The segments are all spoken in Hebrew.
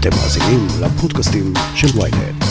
אתם מאזינים לפודקאסטים של ויינט.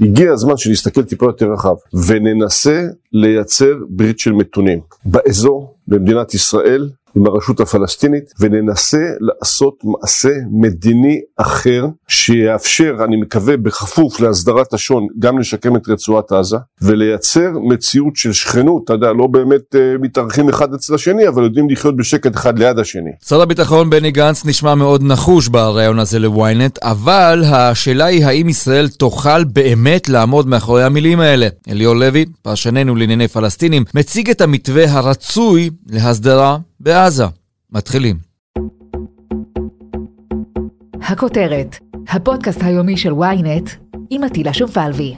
הגיע הזמן שנסתכל טיפה יותר רחב וננסה לייצר ברית של מתונים באזור, במדינת ישראל, עם הרשות הפלסטינית וננסה לעשות מעשה מדיני אחר שיאפשר, אני מקווה, בכפוף להסדרת השון, גם לשקם את רצועת עזה ולייצר מציאות של שכנות, אתה יודע, לא באמת uh, מתארחים אחד אצל השני, אבל יודעים לחיות בשקט אחד ליד השני. שר הביטחון בני גנץ נשמע מאוד נחוש בריאיון הזה לוויינט, אבל השאלה היא האם ישראל תוכל באמת לעמוד מאחורי המילים האלה. אליאור לוי, פרשננו לענייני פלסטינים, מציג את המתווה הרצוי להסדרה בעזה. מתחילים. הכותרת, הפודקאסט היומי של ynet עם עטילה שומפלבי.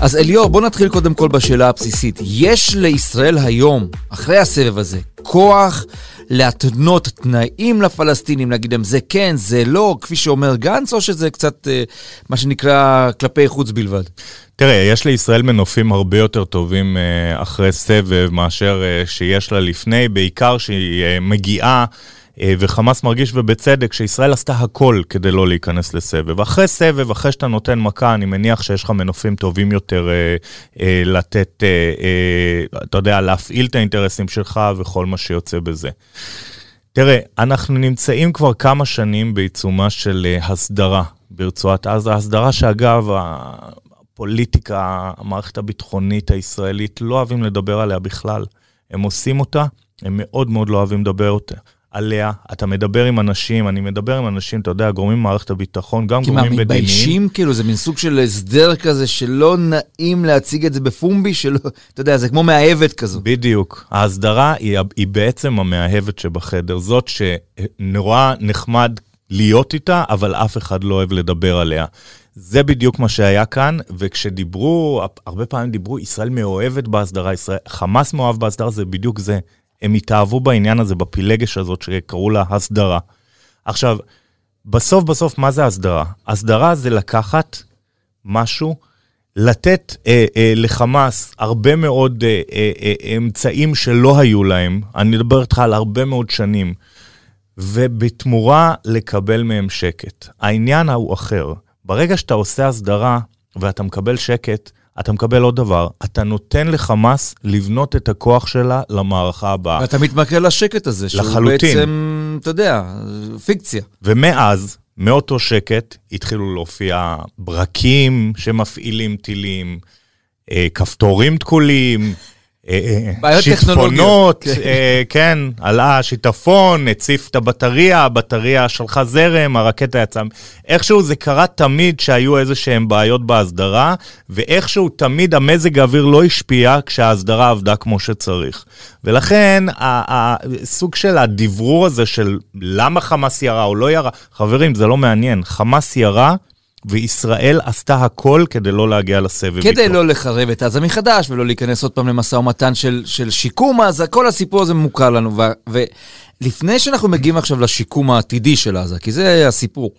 אז אליאור, בוא נתחיל קודם כל בשאלה הבסיסית. יש לישראל היום, אחרי הסבב הזה, כוח להתנות תנאים לפלסטינים, להגיד להם זה כן, זה לא, כפי שאומר גנץ, או שזה קצת אה, מה שנקרא כלפי חוץ בלבד? תראה, יש לישראל מנופים הרבה יותר טובים אה, אחרי סבב מאשר אה, שיש לה לפני, בעיקר שהיא מגיעה. וחמאס מרגיש, ובצדק, שישראל עשתה הכל כדי לא להיכנס לסבב. אחרי סבב, אחרי שאתה נותן מכה, אני מניח שיש לך מנופים טובים יותר אה, אה, לתת, אה, אה, אתה יודע, להפעיל את האינטרסים שלך וכל מה שיוצא בזה. תראה, אנחנו נמצאים כבר כמה שנים בעיצומה של אה, הסדרה ברצועת עזה, הסדרה שאגב, הפוליטיקה, המערכת הביטחונית הישראלית, לא אוהבים לדבר עליה בכלל. הם עושים אותה, הם מאוד מאוד לא אוהבים לדבר אותה. עליה, אתה מדבר עם אנשים, אני מדבר עם אנשים, אתה יודע, גורמים במערכת הביטחון, גם גורמים מדיניים. כי מה, מתביישים? כאילו, זה מין סוג של הסדר כזה שלא נעים להציג את זה בפומבי, שלא, אתה יודע, זה כמו מאהבת כזו. בדיוק. ההסדרה היא, היא בעצם המאהבת שבחדר, זאת שנורא נחמד להיות איתה, אבל אף אחד לא אוהב לדבר עליה. זה בדיוק מה שהיה כאן, וכשדיברו, הרבה פעמים דיברו, ישראל מאוהבת בהסדרה, ישראל, חמאס מאוהב בהסדרה, זה בדיוק זה. הם התאהבו בעניין הזה, בפילגש הזאת שקראו לה הסדרה. עכשיו, בסוף בסוף, מה זה הסדרה? הסדרה זה לקחת משהו, לתת אה, אה, לחמאס הרבה מאוד אה, אה, אה, אמצעים שלא היו להם, אני מדבר איתך על הרבה מאוד שנים, ובתמורה לקבל מהם שקט. העניין הוא אחר. ברגע שאתה עושה הסדרה ואתה מקבל שקט, אתה מקבל עוד דבר, אתה נותן לחמאס לבנות את הכוח שלה למערכה הבאה. ואתה מתמקד לשקט הזה, שהוא לחלוטין. בעצם, אתה יודע, פיקציה. ומאז, מאותו שקט, התחילו להופיע ברקים שמפעילים טילים, אה, כפתורים תקולים, שיטפונות, כן. אה, כן, עלה שיטפון, הציף את הבטריה, הבטריה שלחה זרם, הרקטה יצאה. איכשהו זה קרה תמיד שהיו איזה שהם בעיות בהסדרה, ואיכשהו תמיד המזג האוויר לא השפיע כשההסדרה עבדה כמו שצריך. ולכן, הסוג של הדברור הזה של למה חמאס ירה או לא ירה, חברים, זה לא מעניין. חמאס ירה וישראל עשתה הכל כדי לא להגיע לסבב איתו. כדי לא לחרב את עזה מחדש ולא להיכנס עוד פעם למשא ומתן של, של שיקום עזה, כל הסיפור הזה מוכר לנו. ו, ולפני שאנחנו מגיעים עכשיו לשיקום העתידי של עזה, כי זה הסיפור,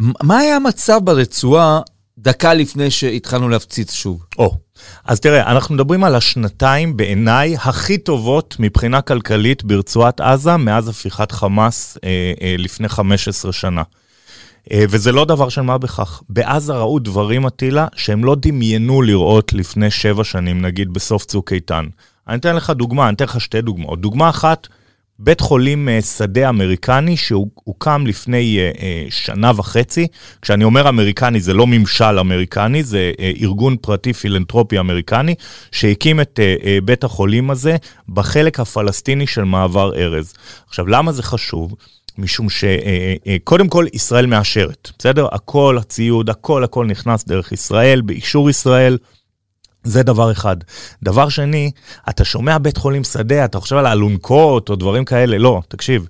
מה היה המצב ברצועה דקה לפני שהתחלנו להפציץ שוב? או, אז תראה, אנחנו מדברים על השנתיים בעיניי הכי טובות מבחינה כלכלית ברצועת עזה מאז הפיכת חמאס אה, אה, לפני 15 שנה. אה, וזה לא דבר של מה בכך. בעזה ראו דברים, אטילה, שהם לא דמיינו לראות לפני שבע שנים, נגיד בסוף צוק איתן. אני אתן לך דוגמה, אני אתן לך שתי דוגמאות. דוגמה אחת, בית חולים אה, שדה אמריקני שהוקם לפני אה, שנה וחצי. כשאני אומר אמריקני, זה לא ממשל אמריקני, זה ארגון פרטי פילנטרופי אמריקני, שהקים את בית החולים הזה בחלק הפלסטיני של מעבר ארז. עכשיו, למה זה חשוב? משום שקודם כל ישראל מאשרת, בסדר? הכל, הציוד, הכל, הכל נכנס דרך ישראל, באישור ישראל. זה דבר אחד. דבר שני, אתה שומע בית חולים שדה, אתה חושב על אלונקות או דברים כאלה, לא, תקשיב,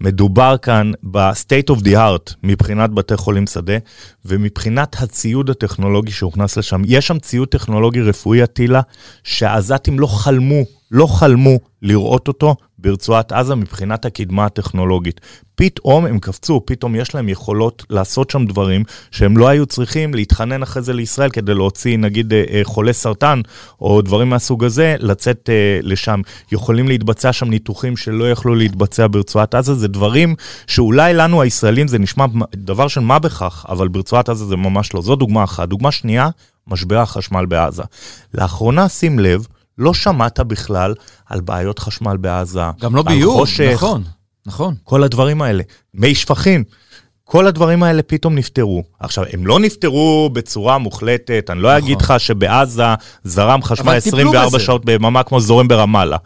מדובר כאן ב-state of the art מבחינת בתי חולים שדה, ומבחינת הציוד הטכנולוגי שהוכנס לשם. יש שם ציוד טכנולוגי רפואי, אטילה, שהעזתים לא חלמו לא חלמו לראות אותו ברצועת עזה מבחינת הקדמה הטכנולוגית. פתאום הם קפצו, פתאום יש להם יכולות לעשות שם דברים שהם לא היו צריכים להתחנן אחרי זה לישראל כדי להוציא נגיד אה, אה, חולי סרטן או דברים מהסוג הזה, לצאת אה, לשם. יכולים להתבצע שם ניתוחים שלא יכלו להתבצע ברצועת עזה, זה דברים שאולי לנו הישראלים זה נשמע דבר של מה בכך, אבל ברצועת עזה זה ממש לא. זו דוגמה אחת. דוגמה שנייה, משבר החשמל בעזה. לאחרונה, שים לב, לא שמעת בכלל על בעיות חשמל בעזה. גם לא ביוב, חושך, נכון, נכון. כל הדברים האלה. מי שפכים. כל הדברים האלה פתאום נפתרו. עכשיו, הם לא נפתרו בצורה מוחלטת, אני לא נכון. אגיד לך שבעזה זרם חשמל אבל טיפלו 24 בזה. שעות ביממה כמו זורם ברמאללה.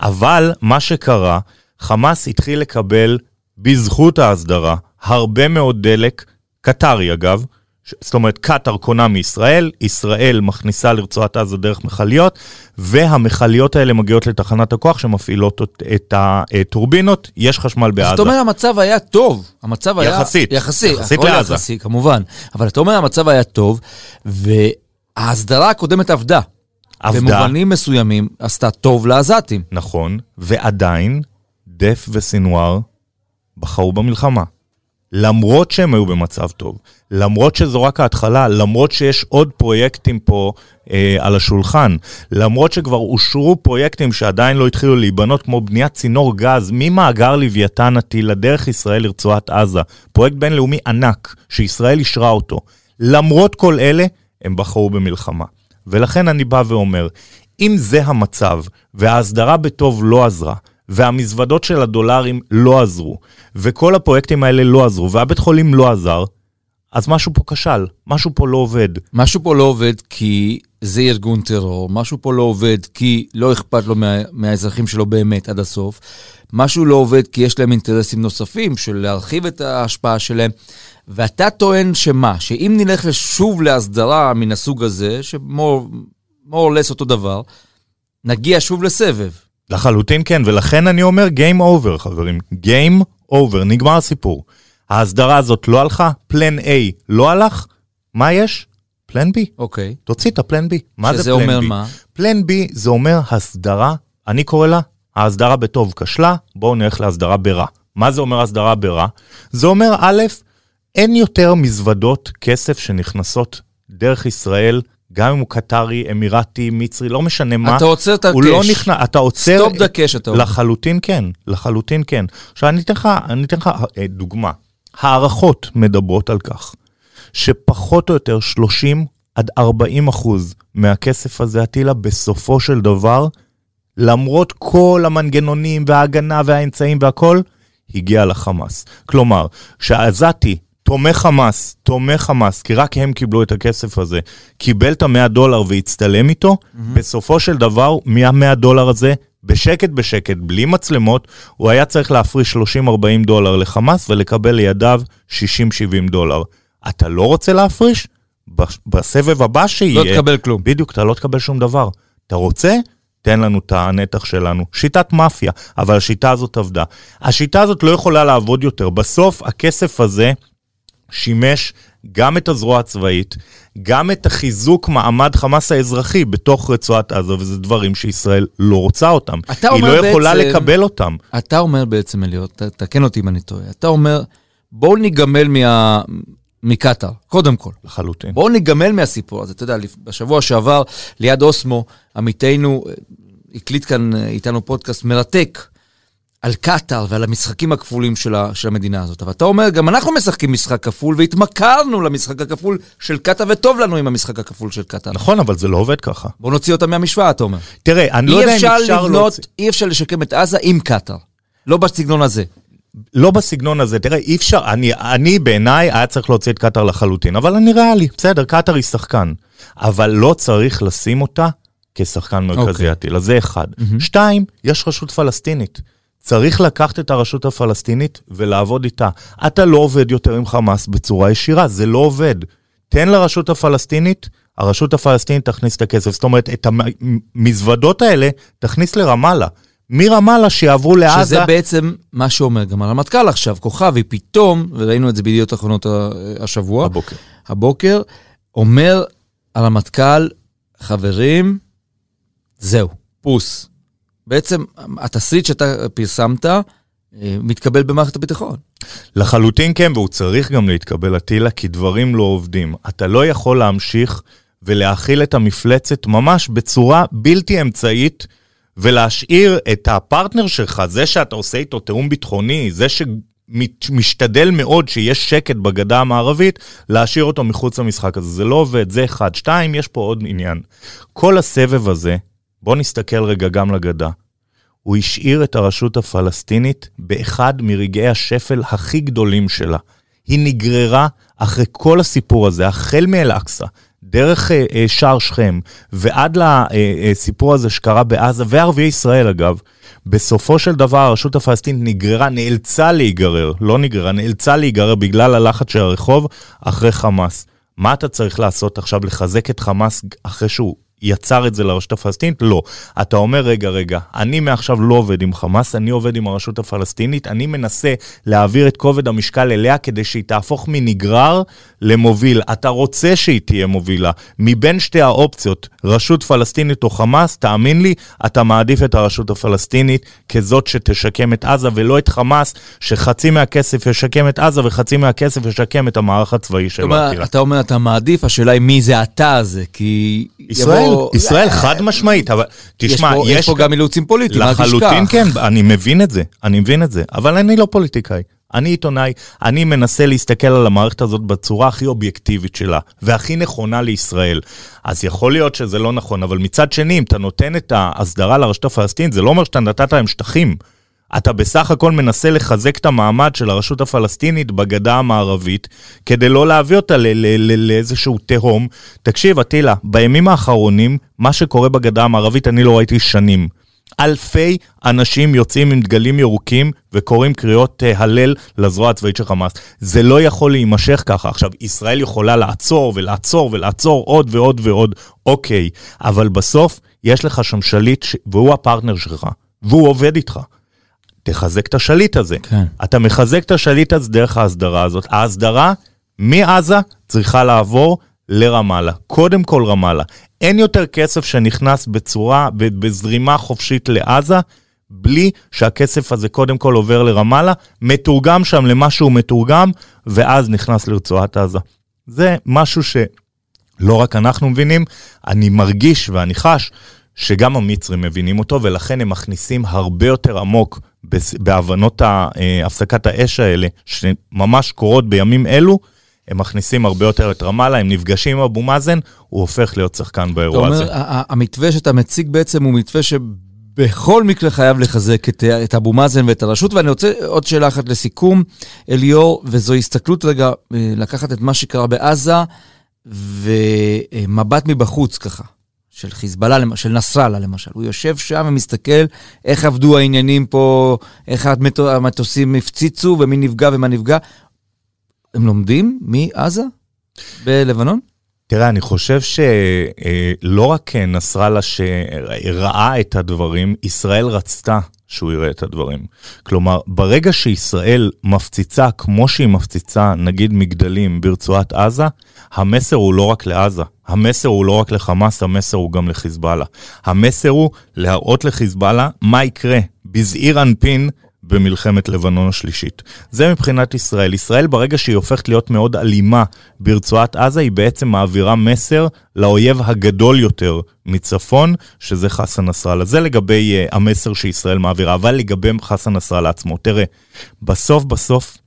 אבל מה שקרה, חמאס התחיל לקבל, בזכות ההסדרה, הרבה מאוד דלק, קטרי אגב, זאת אומרת, קטאר קונה מישראל, ישראל מכניסה לרצועת עזה דרך מכליות, והמכליות האלה מגיעות לתחנת הכוח שמפעילות את- הטורבינות, יש חשמל בעזה. אז אתה אומר המצב היה טוב, המצב היה... יחסית. יחסי, יחסית הכל לעזה. יחסי, כמובן. אבל אתה אומר המצב היה טוב, וההסדרה הקודמת עבדה. עבדה. במובנים מסוימים עשתה טוב לעזתים. נכון, ועדיין דף וסינואר בחרו במלחמה. למרות שהם היו במצב טוב, למרות שזו רק ההתחלה, למרות שיש עוד פרויקטים פה אה, על השולחן, למרות שכבר אושרו פרויקטים שעדיין לא התחילו להיבנות, כמו בניית צינור גז ממאגר לוויתן הטילה דרך ישראל לרצועת עזה, פרויקט בינלאומי ענק, שישראל אישרה אותו. למרות כל אלה, הם בחרו במלחמה. ולכן אני בא ואומר, אם זה המצב, וההסדרה בטוב לא עזרה, והמזוודות של הדולרים לא עזרו, וכל הפרויקטים האלה לא עזרו, והבית חולים לא עזר, אז משהו פה כשל, משהו פה לא עובד. משהו פה לא עובד כי זה ארגון טרור, משהו פה לא עובד כי לא אכפת לו מה, מהאזרחים שלו באמת עד הסוף, משהו לא עובד כי יש להם אינטרסים נוספים של להרחיב את ההשפעה שלהם, ואתה טוען שמה, שאם נלך שוב להסדרה מן הסוג הזה, שמור less אותו דבר, נגיע שוב לסבב. לחלוטין כן, ולכן אני אומר Game over, חברים. Game over, נגמר הסיפור. ההסדרה הזאת לא הלכה, פלן A לא הלך, מה יש? plan B. אוקיי. תוציא את ה plan B. מה זה שזה plan אומר B? מה? plan B זה אומר הסדרה, אני קורא לה, ההסדרה בטוב כשלה, בואו נלך להסדרה ברע. מה זה אומר הסדרה ברע? זה אומר, א', אין יותר מזוודות כסף שנכנסות דרך ישראל, גם אם הוא קטרי, אמירתי, מצרי, לא משנה מה. אתה עוצר את הוא לא ה cash. נכנס, אתה עוצר... stop the cash, אתה אומר. לחלוטין כן, לחלוטין כן. עכשיו אני אתן לך, אני אתן לך אה, דוגמה. הערכות מדברות על כך שפחות או יותר 30 עד 40 אחוז מהכסף הזה, אטילה, בסופו של דבר, למרות כל המנגנונים וההגנה והאמצעים והכל, הגיע לחמאס. כלומר, שהעזתי תומך חמאס, תומך חמאס, כי רק הם קיבלו את הכסף הזה, קיבל את המאה דולר והצטלם איתו, mm-hmm. בסופו של דבר, מהמאה דולר הזה, בשקט בשקט, בלי מצלמות, הוא היה צריך להפריש 30-40 דולר לחמאס ולקבל לידיו 60-70 דולר. אתה לא רוצה להפריש? בסבב הבא שיהיה... לא תקבל כלום. בדיוק, אתה לא תקבל שום דבר. אתה רוצה? תן לנו את הנתח שלנו. שיטת מאפיה, אבל השיטה הזאת עבדה. השיטה הזאת לא יכולה לעבוד יותר. בסוף הכסף הזה שימש גם את הזרוע הצבאית, גם את החיזוק מעמד חמאס האזרחי בתוך רצועת עזה, וזה דברים שישראל לא רוצה אותם. היא לא יכולה בעצם- לקבל אותם. אתה אומר בעצם, אליot, ת- תקן אותי אם אני טועה, אתה אומר, בואו ניגמל מה... מקטאר, קודם כל. לחלוטין. בואו ניגמל מהסיפור הזה. אתה יודע, בשבוע שעבר, ליד אוסמו, עמיתנו אה, הקליט כאן אה, איתנו פודקאסט מרתק על קטאר ועל המשחקים הכפולים של, ה, של המדינה הזאת. אבל אתה אומר, גם אנחנו משחקים משחק כפול, והתמכרנו למשחק הכפול של קטאר, וטוב לנו עם המשחק הכפול של קטאר. נכון, אבל זה לא עובד ככה. בואו נוציא אותם מהמשוואה, אתה אומר. תראה, אני לא יודע אם אפשר לבנות, להוציא... אי אפשר לשקם את עזה עם קטאר. לא בסגנון הזה. לא בסגנון הזה, תראה, אי אפשר, אני, אני בעיניי היה צריך להוציא את קטאר לחלוטין, אבל אני ריאלי, בסדר, קטאר היא שחקן, אבל לא צריך לשים אותה כשחקן מרכזי אוקיי. הטיל, אז זה אחד. שתיים, יש רשות פלסטינית. צריך לקחת את הרשות הפלסטינית ולעבוד איתה. אתה לא עובד יותר עם חמאס בצורה ישירה, זה לא עובד. תן לרשות הפלסטינית, הרשות הפלסטינית תכניס את הכסף. זאת אומרת, את המזוודות האלה תכניס לרמאללה. מרמאללה שיעברו לעזה. שזה בעצם מה שאומר גם הרמטכ"ל עכשיו, כוכבי, פתאום, וראינו את זה בידיעות אחרונות ה- השבוע, הבוקר. הבוקר, אומר הרמטכ"ל, חברים, זהו, פוס. בעצם התסריט שאתה פרסמת אה, מתקבל במערכת הביטחון. לחלוטין כן, והוא צריך גם להתקבל, אטילה, כי דברים לא עובדים. אתה לא יכול להמשיך ולהכיל את המפלצת ממש בצורה בלתי אמצעית, ולהשאיר את הפרטנר שלך, זה שאתה עושה איתו תיאום ביטחוני, זה שמשתדל מאוד שיש שקט בגדה המערבית, להשאיר אותו מחוץ למשחק הזה. זה לא עובד, זה אחד. שתיים, יש פה עוד עניין. כל הסבב הזה, בוא נסתכל רגע גם לגדה. הוא השאיר את הרשות הפלסטינית באחד מרגעי השפל הכי גדולים שלה. היא נגררה אחרי כל הסיפור הזה, החל מאל-אקצא, דרך אה, אה, שער שכם, ועד לסיפור אה, הזה שקרה בעזה, וערביי ישראל אגב, בסופו של דבר הרשות הפלסטינית נגררה, נאלצה להיגרר, לא נגררה, נאלצה להיגרר בגלל הלחץ של הרחוב אחרי חמאס. מה אתה צריך לעשות עכשיו? לחזק את חמאס אחרי שהוא יצר את זה לרשות הפלסטינית? לא. אתה אומר, רגע, רגע, אני מעכשיו לא עובד עם חמאס, אני עובד עם הרשות הפלסטינית, אני מנסה להעביר את כובד המשקל אליה כדי שהיא תהפוך מנגרר למוביל. אתה רוצה שהיא תהיה מובילה. מבין שתי האופציות, רשות פלסטינית או חמאס, תאמין לי, אתה מעדיף את הרשות הפלסטינית כזאת שתשקם את עזה, ולא את חמאס, שחצי מהכסף ישקם את עזה וחצי מהכסף ישקם את המערך הצבאי של העתירה. אתה אומר, אתה מעדיף, השאלה היא מי זה אתה הזה, כי... ישראל, יבוא... ישראל חד משמעית, אבל תשמע, יש פה, יש... יש פה גם אילוצים פוליטיים, אל תשכח. לחלוטין כן, אני מבין את זה, אני מבין את זה, אבל אני לא פוליטיקאי. אני עיתונאי, אני מנסה להסתכל על המערכת הזאת בצורה הכי אובייקטיבית שלה, והכי נכונה לישראל. אז יכול להיות שזה לא נכון, אבל מצד שני, אם אתה נותן את ההסדרה לרשות הפלסטינית, זה לא אומר שאתה נתת להם שטחים. אתה בסך הכל מנסה לחזק את המעמד של הרשות הפלסטינית בגדה המערבית, כדי לא להביא אותה לאיזשהו תהום. תקשיב, אטילה, בימים האחרונים, מה שקורה בגדה המערבית אני לא ראיתי שנים. אלפי אנשים יוצאים עם דגלים ירוקים וקוראים קריאות uh, הלל לזרוע הצבאית של חמאס. זה לא יכול להימשך ככה. עכשיו, ישראל יכולה לעצור ולעצור ולעצור עוד ועוד ועוד, אוקיי, אבל בסוף יש לך שם שליט. והוא הפרטנר שלך, והוא עובד איתך. תחזק את השליט הזה. כן. אתה מחזק את השליט הזה דרך ההסדרה הזאת. ההסדרה מעזה צריכה לעבור לרמאללה. קודם כל רמאללה. אין יותר כסף שנכנס בצורה, בזרימה חופשית לעזה, בלי שהכסף הזה קודם כל עובר לרמאללה, מתורגם שם למה שהוא מתורגם, ואז נכנס לרצועת עזה. זה משהו שלא רק אנחנו מבינים, אני מרגיש ואני חש שגם המצרים מבינים אותו, ולכן הם מכניסים הרבה יותר עמוק בהבנות אה, הפסקת האש האלה, שממש קורות בימים אלו, הם מכניסים הרבה יותר את רמאללה, הם נפגשים עם אבו מאזן, הוא הופך להיות שחקן באירוע הזה. זאת אומרת, המתווה שאתה מציג בעצם הוא מתווה שבכל מקרה חייב לחזק את, את אבו מאזן ואת הרשות. ואני רוצה עוד שאלה אחת לסיכום, אליאור, וזו הסתכלות רגע, אה, לקחת את מה שקרה בעזה ומבט מבחוץ ככה. של חיזבאללה, של נסראללה למשל. הוא יושב שם ומסתכל איך עבדו העניינים פה, איך המטוסים הפציצו ומי נפגע ומה נפגע. הם לומדים מעזה בלבנון? תראה, אני חושב שלא רק נסראללה שראה את הדברים, ישראל רצתה שהוא יראה את הדברים. כלומר, ברגע שישראל מפציצה כמו שהיא מפציצה, נגיד מגדלים ברצועת עזה, המסר הוא לא רק לעזה, המסר הוא לא רק לחמאס, המסר הוא גם לחיזבאללה. המסר הוא להראות לחיזבאללה מה יקרה בזעיר אנפין במלחמת לבנון השלישית. זה מבחינת ישראל. ישראל ברגע שהיא הופכת להיות מאוד אלימה ברצועת עזה, היא בעצם מעבירה מסר לאויב הגדול יותר מצפון, שזה חסן נסראללה. זה לגבי uh, המסר שישראל מעבירה, אבל לגבי חסן נסראללה עצמו. תראה, בסוף בסוף,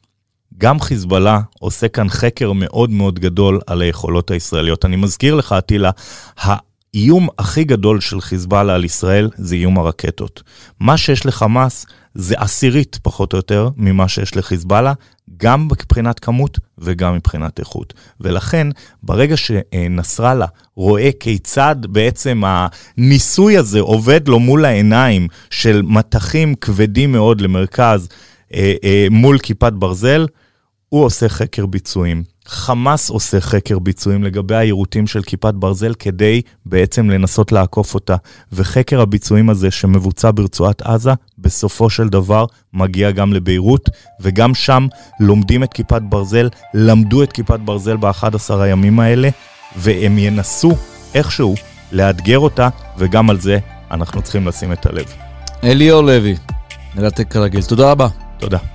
גם חיזבאללה עושה כאן חקר מאוד מאוד גדול על היכולות הישראליות. אני מזכיר לך, אטילה, האיום הכי גדול של חיזבאללה על ישראל זה איום הרקטות. מה שיש לחמאס זה עשירית פחות או יותר ממה שיש לחיזבאללה, גם מבחינת כמות וגם מבחינת איכות. ולכן, ברגע שנסראללה רואה כיצד בעצם הניסוי הזה עובד לו מול העיניים של מטחים כבדים מאוד למרכז אה, אה, מול כיפת ברזל, הוא עושה חקר ביצועים. חמאס עושה חקר ביצועים לגבי היירוטים של כיפת ברזל כדי בעצם לנסות לעקוף אותה. וחקר הביצועים הזה שמבוצע ברצועת עזה, בסופו של דבר מגיע גם לביירות, וגם שם לומדים את כיפת ברזל, למדו את כיפת ברזל ב-11 הימים האלה, והם ינסו איכשהו לאתגר אותה, וגם על זה אנחנו צריכים לשים את הלב. אליאור לוי, מלטק כרגיל. תודה רבה. תודה.